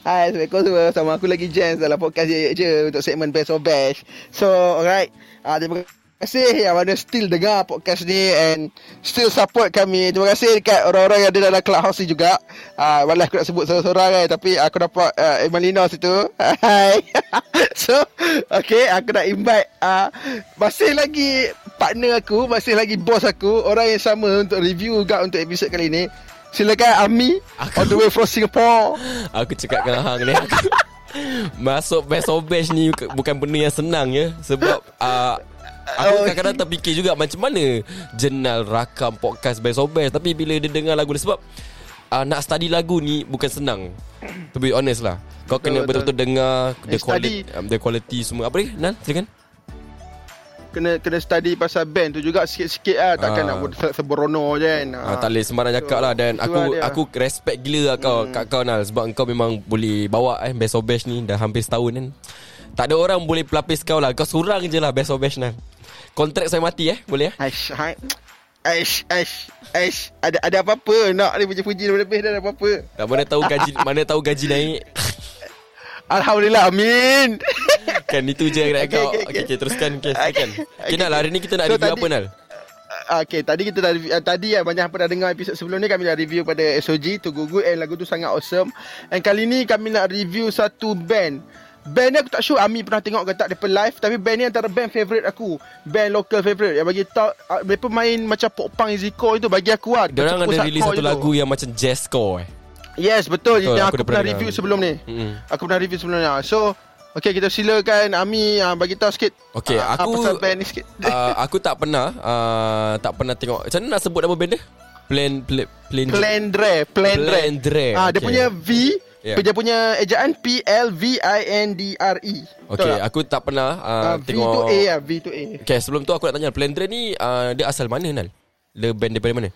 Hai, Assalamualaikum semua. Sama aku lagi Jens dalam podcast je, je untuk segmen Best of Bash. So, alright. Uh, terima kasih yang mana still dengar podcast ni and still support kami. Terima kasih dekat orang-orang yang ada dalam clubhouse ni juga. Uh, walau aku nak sebut seorang-seorang kan, tapi aku dapat uh, Emalina situ. Hai. so, okay, aku nak invite uh, masih lagi partner aku, masih lagi bos aku, orang yang sama untuk review juga untuk episod kali ni. Silakan Ami aku, On the way from Singapore. Aku cakap dengan Hang ni. Aku, Masuk best of best ni Bukan benda yang senang ya. Sebab uh, Aku oh, kadang-kadang terfikir juga Macam mana Jenal rakam podcast best of best. Tapi bila dia dengar lagu ni Sebab uh, Nak study lagu ni Bukan senang. To be honest lah. Kau kena betul-betul dengar The quality, um, the quality semua. Apa ni? Nan silakan kena kena study pasal band tu juga sikit-sikit lah. Takkan uh, nak buat sembrono je kan? Uh, tak boleh sembarang cakap so, lah dan. aku lah aku respect gila lah kau hmm. kat kau Nal. Sebab kau memang boleh bawa eh best of best ni dah hampir setahun kan? Tak ada orang boleh pelapis kau lah. Kau seorang je lah best of best Nal. Kontrak saya mati eh. Boleh eh? Aish, hai. Aish, Aish, Aish, ada ada apa-apa nak ni puji-puji dah ada apa-apa. Tak mana tahu gaji mana tahu gaji naik. Alhamdulillah Amin Kan itu je okay, kau. okay, okay. okay, okay, teruskan okay, okay. Kan. okay, Nal hari ni kita nak so, review tadi, apa Nal? Uh, Okay tadi kita dah review, uh, Tadi ya banyak apa dah dengar episod sebelum ni Kami dah review pada SOG To Google And lagu tu sangat awesome. And kali ni kami nak review satu band. Band ni aku tak sure Ami pernah tengok ke tak Mereka live. Tapi band ni antara band favourite aku. Band local favourite. Yang bagi tau uh, main macam pop punk Ziko itu Bagi aku lah. Diorang ada release satu lagu Yang macam jazzcore eh. Yes betul, betul Yang aku, aku pernah review dengar. sebelum ni. Mm-hmm. Aku pernah review sebelum ni So Okay kita silakan Ami uh, bagi tahu sikit. Okay uh, aku Pasal band ni sikit. uh, Aku tak pernah uh, Tak pernah tengok. Macam mana nak sebut nama band dia Plan Plan Plan Plandre Plandre Plandre ah, okay. Dia punya V yeah. Dia punya ejaan P-L-V-I-N-D-R-E Okay tak? aku tak pernah uh, uh, tengok V to A lah V to A. Okay sebelum tu aku nak tanya Plandre ni uh, Dia asal mana Nal? Dia band daripada mana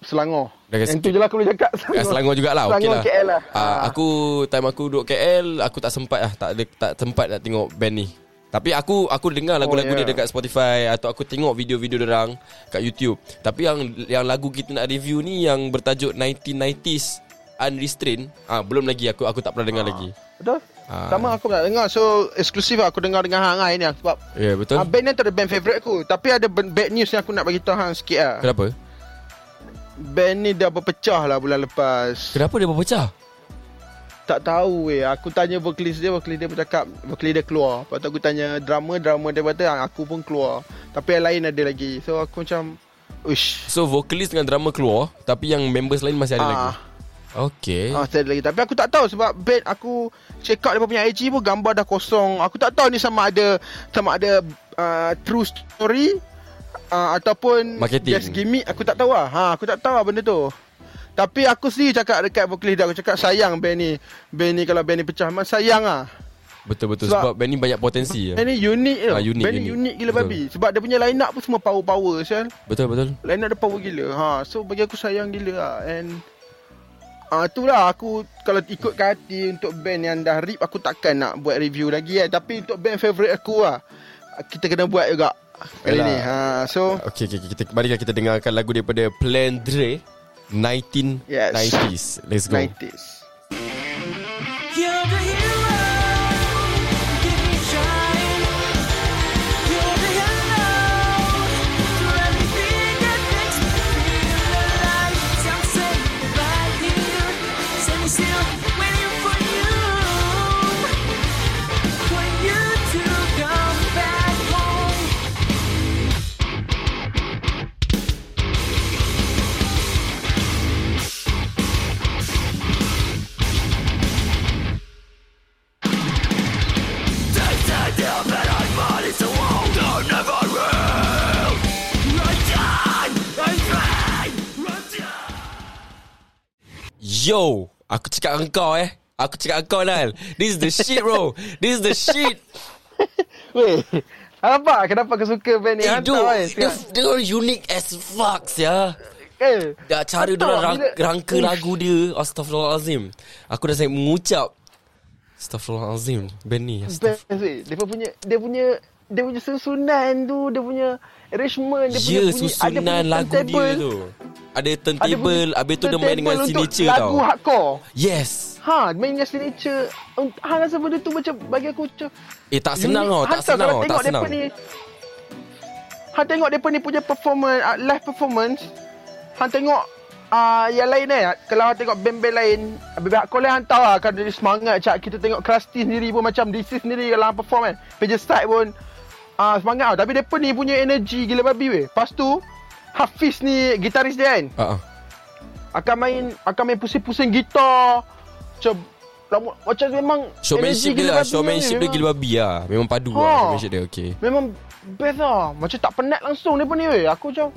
Selangor. Yang tu je lah aku boleh cakap. Selangor, Selangor jugalah. Selangor okay lah. KL lah. Uh, ha. Aku, time aku duduk KL, aku tak sempat lah. Tak, tak sempat nak tengok band ni. Tapi aku aku dengar lagu-lagu oh, yeah. dia dekat Spotify atau aku tengok video-video dia orang kat YouTube. Tapi yang yang lagu kita nak review ni yang bertajuk 1990s Unrestrained, ah ha, belum lagi aku aku tak pernah dengar ha. lagi. Betul? Ha. Sama aku tak dengar So eksklusif aku dengar dengan Hang ni Sebab Ya yeah, betul uh, Band ni ada band favourite aku Tapi ada bad news yang aku nak bagi tahu Hang sikit lah Kenapa? Band ni dah berpecah lah bulan lepas. Kenapa dia berpecah? Tak tahu weh. Aku tanya vocalist dia, vocalist dia bercakap vocalist dia keluar. Lepas tu aku tanya drama, drama dia kata ah, aku pun keluar. Tapi yang lain ada lagi. So aku macam Uish. So vocalist dengan drama keluar Tapi yang members lain masih ada ah. lagi Okay ah, ada lagi Tapi aku tak tahu Sebab band aku Check out dia punya IG pun Gambar dah kosong Aku tak tahu ni sama ada Sama ada uh, True story uh, ataupun Marketing. just gimmick aku tak tahu lah. Ha aku tak tahu lah benda tu. Tapi aku sendiri cakap dekat vocalist dia aku cakap sayang band ni. Band ni kalau band ni pecah memang sayang ah. Betul betul sebab, sebab band ni banyak potensi ya. Band ni unik. Ha, unik, band ni unik gila betul. babi. Sebab dia punya line up pun semua power-power sel. Betul betul. Line up dia power gila. Ha so bagi aku sayang gila lah and Ah uh, itulah aku kalau ikut hati untuk band yang dah rip aku takkan nak buat review lagi kan. Tapi untuk band favourite aku lah kita kena buat juga kali ni. Ha, so okay, okay, kita mari kita dengarkan lagu daripada Plan Dre 1990s. Yes. Let's go. 90s. Yo Aku cakap dengan kau eh. Aku cakap dengan kau Nal. This is the shit bro. This is the shit. Weh Apa Kenapa kau suka band ni? Hey, Hantar eh Dia orang unique as fuck ya Eh Dah cara dia rang, rangka Uish. lagu dia Astaghfirullahalazim Aku dah sangat mengucap Astaghfirullahalazim Band ni Astaghfirullah. Dia punya Dia punya dia punya susunan tu, dia punya arrangement, dia Ya punya bunyi, susunan punya lagu dia tu Ada Ada turntable Habis tu dia main dengan turntable untuk signature lagu tau hardcore. Yes Ha, main dengan signature. Ha, rasa benda tu macam bagi aku macam Eh tak senang tau Tak Hantar senang kalau tau Tak senang ni. Han tengok depa ni punya performance, uh, live performance. Han tengok uh, yang lain eh. Kalau han tengok band-band lain, band hardcore lain han tahu lah kan dia semangat cak. Kita tengok Krusty sendiri pun macam DC sendiri kalau han perform kan. Pages side pun uh, semangat tau. Tapi depa ni punya energy gila babi weh. Lepas tu Hafiz ni gitaris dia kan? Ah. akan main akan main pusing-pusing gitar. Macam lama- macam memang Showmanship energy dia gila lah. Showmanship dia gila babi lah. Memang padu Ha. lah Showmanship dia. Okay Memang best lah. Macam tak penat langsung Mereka ni weh. Aku macam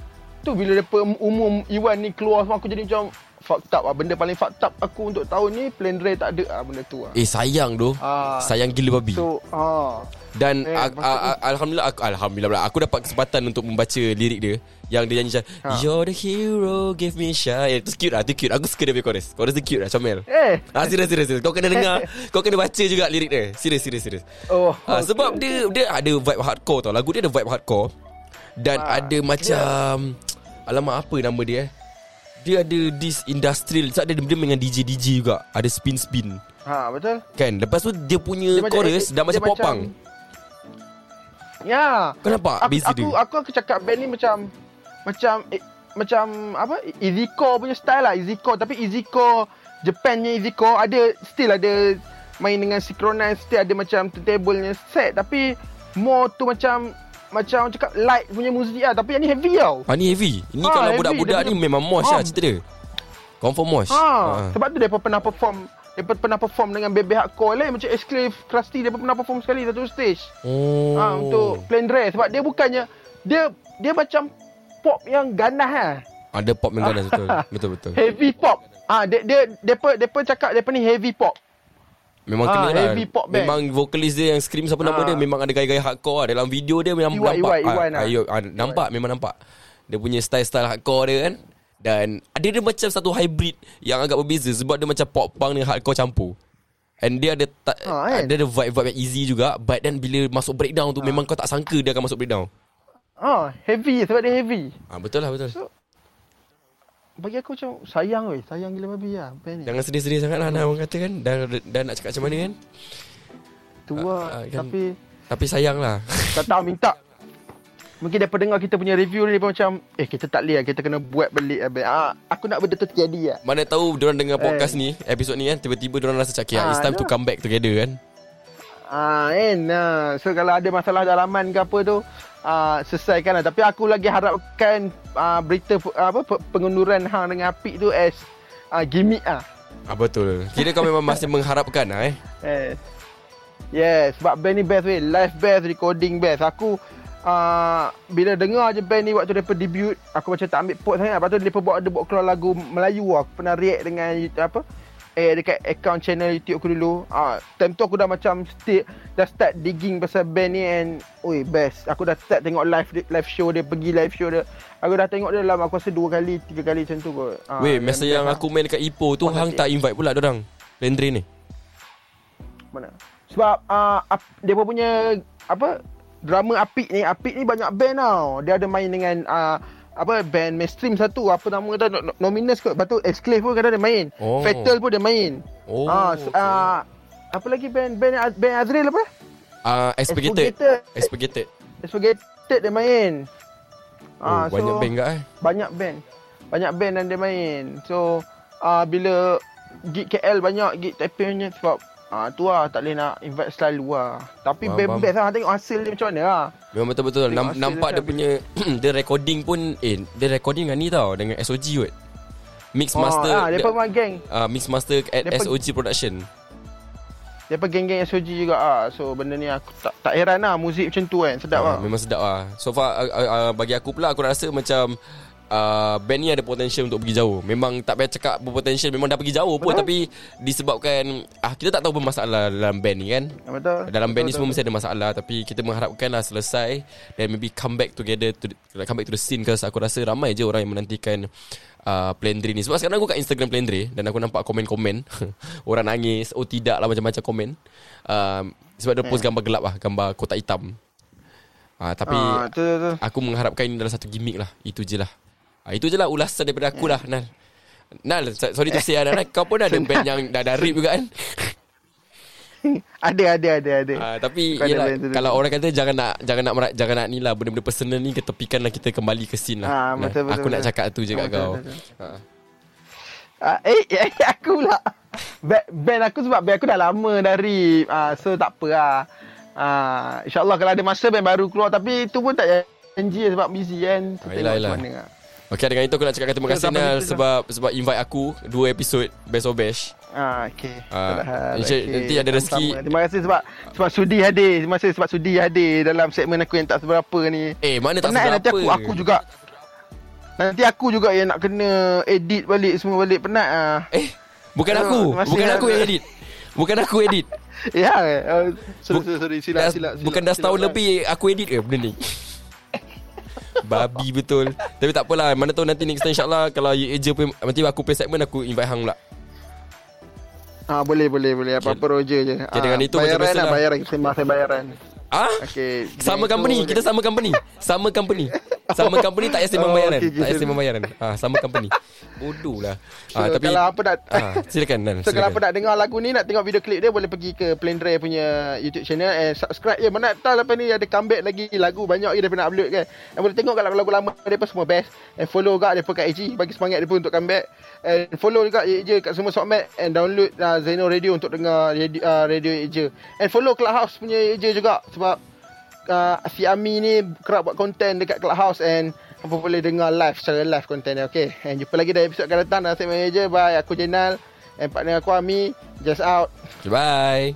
Tu bila mereka umum Iwan ni keluar semua Aku jadi macam Fucked up. Lah Benda paling fucked up aku untuk tahun ni Plan Ray tak ada. Lah benda tu lah Eh sayang tu. Ah. Sayang gila babi. So ha. Dan Eh, a- a- a- Alhamdulillah aku, Alhamdulillah pula. Aku dapat kesempatan Untuk membaca lirik dia. Yang dia nyanyi macam Ha. You're the hero Give me shy eh, Itu cute lah Itu cute. Aku suka dia punya chorus. Chorus dia cute lah Comel Eh. Ah serius serius serius. Kau kena dengar. Kau kena baca juga lirik dia. Serius serius serius. Oh. Ah, okay. Sebab dia Dia ada vibe hardcore tau. Lagu dia ada vibe hardcore. Dan Ah, ada macam Alamak apa nama dia eh Dia ada this industrial Sebab dia, dia dengan DJ-DJ juga. Ada spin-spin Ha betul. Kan? Lepas tu dia punya Dia chorus Dah dia macam popang. Ya. Kau nampak aku, beza aku, dia? aku, aku cakap band ni macam Macam eh, Macam Apa? Iziko punya style lah Iziko Tapi Iziko Japan punya Iziko Ada Still ada Main dengan synchronize Still ada macam Turntable punya set. Tapi More tu macam Macam cakap Light punya muzik lah Tapi yang ni heavy tau Ah ni heavy Ini Ah, kalau heavy. budak-budak ni Memang mosh Ah. lah cerita dia Confirm mosh Ha, Ah. sebab tu dia pernah perform dia pernah perform dengan bebek hardcore lain macam Exclave Krusty dia pernah perform sekali satu stage. Oh Ah untuk Plain Rare sebab dia bukannya dia dia macam pop yang ganas ah. Ada pop yang ganas betul Betul-betul Heavy pop. Ah dia dia depa depa cakap depa ni heavy pop. Memang Ah, kena lah pop band. Memang vokalis dia yang scream Siapa nama Ah. dia Memang ada gaya-gaya hardcore lah. Dalam video dia memang Iwan, nampak Iwan, Iwan ah, lah. ayo, ah, Nampak memang nampak Dia punya style-style hardcore dia kan Dan Ada dia macam satu hybrid Yang agak berbeza Sebab dia macam pop punk dengan hardcore campur And dia ada ta- Ah, kan? Dia ada vibe-vibe yang easy juga But then bila masuk breakdown tu Memang kau tak sangka Dia akan masuk breakdown Ah heavy sebab dia heavy. ah, Betul lah betul So, Bagi aku macam sayang weh, sayang gila babi lah. Band ni. Jangan sedih-sedih sangat lah Nak orang kata kan dah, dah nak cakap macam mana kan? Tua ah, ah, kan. tapi Tapi sayang lah. Tak tahu minta. Mungkin dia dengar kita punya review ni macam Eh kita tak boleh lah. Kita kena buat belik lah ah, Aku nak benda tu terjadi lah. Mana tahu Diorang dengar podcast Eh. ni Episod ni kan Tiba-tiba diorang rasa cakap Ah, It's time to come back together kan? Ah, kan? Ah, So kalau ada masalah dalaman ke apa tu ah, Selesaikan lah Tapi aku lagi harapkan ah, Berita apa pe- pengunduran Hang dengan Apik tu As ah, gimmick ah. Ah betul. Kira kau memang masih mengharapkan lah eh. Eh. Yes, sebab band ni best weh. Live best, recording best. Aku uh, bila dengar je band ni waktu mereka debut, aku macam tak ambil pot sangat. Lepas tu mereka buat ada buat keluar lagu Melayu. Aku pernah react dengan apa? Eh dekat account channel YouTube aku dulu. Ah, time tu aku dah macam start dah start digging pasal band ni and oi best. Aku dah start tengok live live show dia, pergi live show dia. Aku dah tengok dia dalam aku rasa dua kali, tiga kali macam tu kot. Ah, Weh, masa yang lah. aku main dekat Ipoh tu hang tak invite pula orang. Lendre ni. Mana? Sebab uh, ap, dia pun punya apa drama Apik ni, Apik ni banyak band tau. Dia ada main dengan uh, apa band mainstream satu apa nama tu No- Nominus kot. Lepas tu Exclave pun kadang dia main. Oh. Fatal pun dia main. Oh. Ah, okay. uh, apa lagi band band band Azril apa? Ah, Expurgated. Expurgated. Expurgated. Expurgated dia main. Oh, Ah, banyak so, band kat eh. banyak band. Banyak band yang dia main. So uh, bila gig KL banyak gig Taipei punya sebab Ah tu lah tak boleh nak invite selalu lah. Tapi Faham, faham. best lah tengok hasil dia macam mana lah. Memang betul-betul Tengok Nampak dia dia punya Dia recording pun Eh dia recording dengan ni tau Dengan SOG kot Mix Master ah, dia pun memang geng. uh, Mix Master at pun- SOG Production Dia pun geng-geng SOG juga ah. So benda ni aku tak tak heran lah muzik macam tu kan. Sedap Ah, lah. Memang sedap lah So far uh, uh, Bagi aku pula Aku rasa macam uh, Band ni ada potential Untuk pergi jauh Memang tak payah cakap Berpotential Memang dah pergi jauh pun Betul. Tapi Disebabkan ah Kita tak tahu apa masalah Dalam band ni kan Ah, Betul. dalam band ni betul, semua betul. mesti ada masalah Tapi kita mengharapkan lah selesai Dan maybe come back together to the, Come back to the scene Because aku rasa ramai je orang yang menantikan uh, Plendri ni Sebab sekarang aku kat Instagram Plendri Dan aku nampak komen-komen Orang nangis Oh tidak lah macam-macam komen uh, Sebab dia post gambar gelap lah Gambar kotak hitam Ah, tapi Ah, tu, tu, tu. aku mengharapkan ini adalah satu gimmick lah. Itu je lah. Ah, itu je lah ulasan daripada aku lah, Nal. Nal, so- sorry to say, Nal. Kau pun ada band yang dah, dah rip juga kan? Ada, ada, ada, ada. Ah, tapi Kau yelah, kalau orang kata jangan nak jangan nak merak- jangan nak ni lah benda-benda personal ni ketepikanlah kita kembali ke scene lah. Ah, Nal. betul, betul, aku nak betul. cakap tu je kat Betul, kau. betul, Ah. Ah, eh, eh, aku pula. Band, aku sebab band aku dah lama dari ah, so tak apa lah. Ah, InsyaAllah kalau ada masa band baru keluar tapi tu pun tak janji sebab busy kan. Ah, tengok yelah, macam mana lah. Okay dengan itu aku nak cakap terima kasih sampai Nal sebab sebab invite aku dua episod Best of Bash. Ah, okay. Ah, hal. insya- nanti ada rezeki. Terima kasih sebab sebab sudi hadir. Terima kasih sebab sudi hadir dalam segmen aku yang tak seberapa ni. Eh, mana tak Penat kan nanti seberapa. aku aku juga Nanti aku juga yang nak kena edit balik semua balik penat ah. Eh, bukan Oh, aku. masih Bukan aku yang edit. Bukan aku edit. Ya. Uh, sorry, Buk- sorry, sorry. Silap, silap, silap. bukan dah setahun lebih aku edit ke benda ni Babi betul Tapi tak apalah Mana tahu nanti next time insyaAllah Kalau you eja pun Nanti aku play segment Aku invite hang pula Ah boleh boleh boleh apa-apa roger je. Okay, dengan itu macam bayaran biasa lah lah. bayaran sembah saya bayaran. Ah? Okey. Sama company itu- Kita sama company Sama company Sama company tak payah sembang Oh, bayaran. okey, Tak payah sembang bayaran. Ah, Sama company. Bodoh lah. So, ah, Tapi kalau apa nak ah, Silakan Nan So kalau apa nak dengar lagu ni Nak tengok video klip dia Boleh pergi ke Plain Dre punya YouTube channel And subscribe je. Mana tahu lepas ni Ada comeback lagi Lagu banyak lagi Dia nak upload kan. And boleh tengok kalau lagu lama Dia semua best. And follow juga Dia kat IG Bagi semangat dia pun Untuk comeback. And follow juga je, Kat semua sokmat And download uh, Zeno Radio Untuk dengar radio, uh, radio je And follow Clubhouse punya je juga Sebab uh, Si Ami ni Kerap buat konten Dekat Clubhouse And apa boleh dengar live Secara live konten dia Okay? And jumpa lagi dalam episod akan datang. Dalam segmen je Bye. Aku Jenal And partner aku Ami. Just out. Bye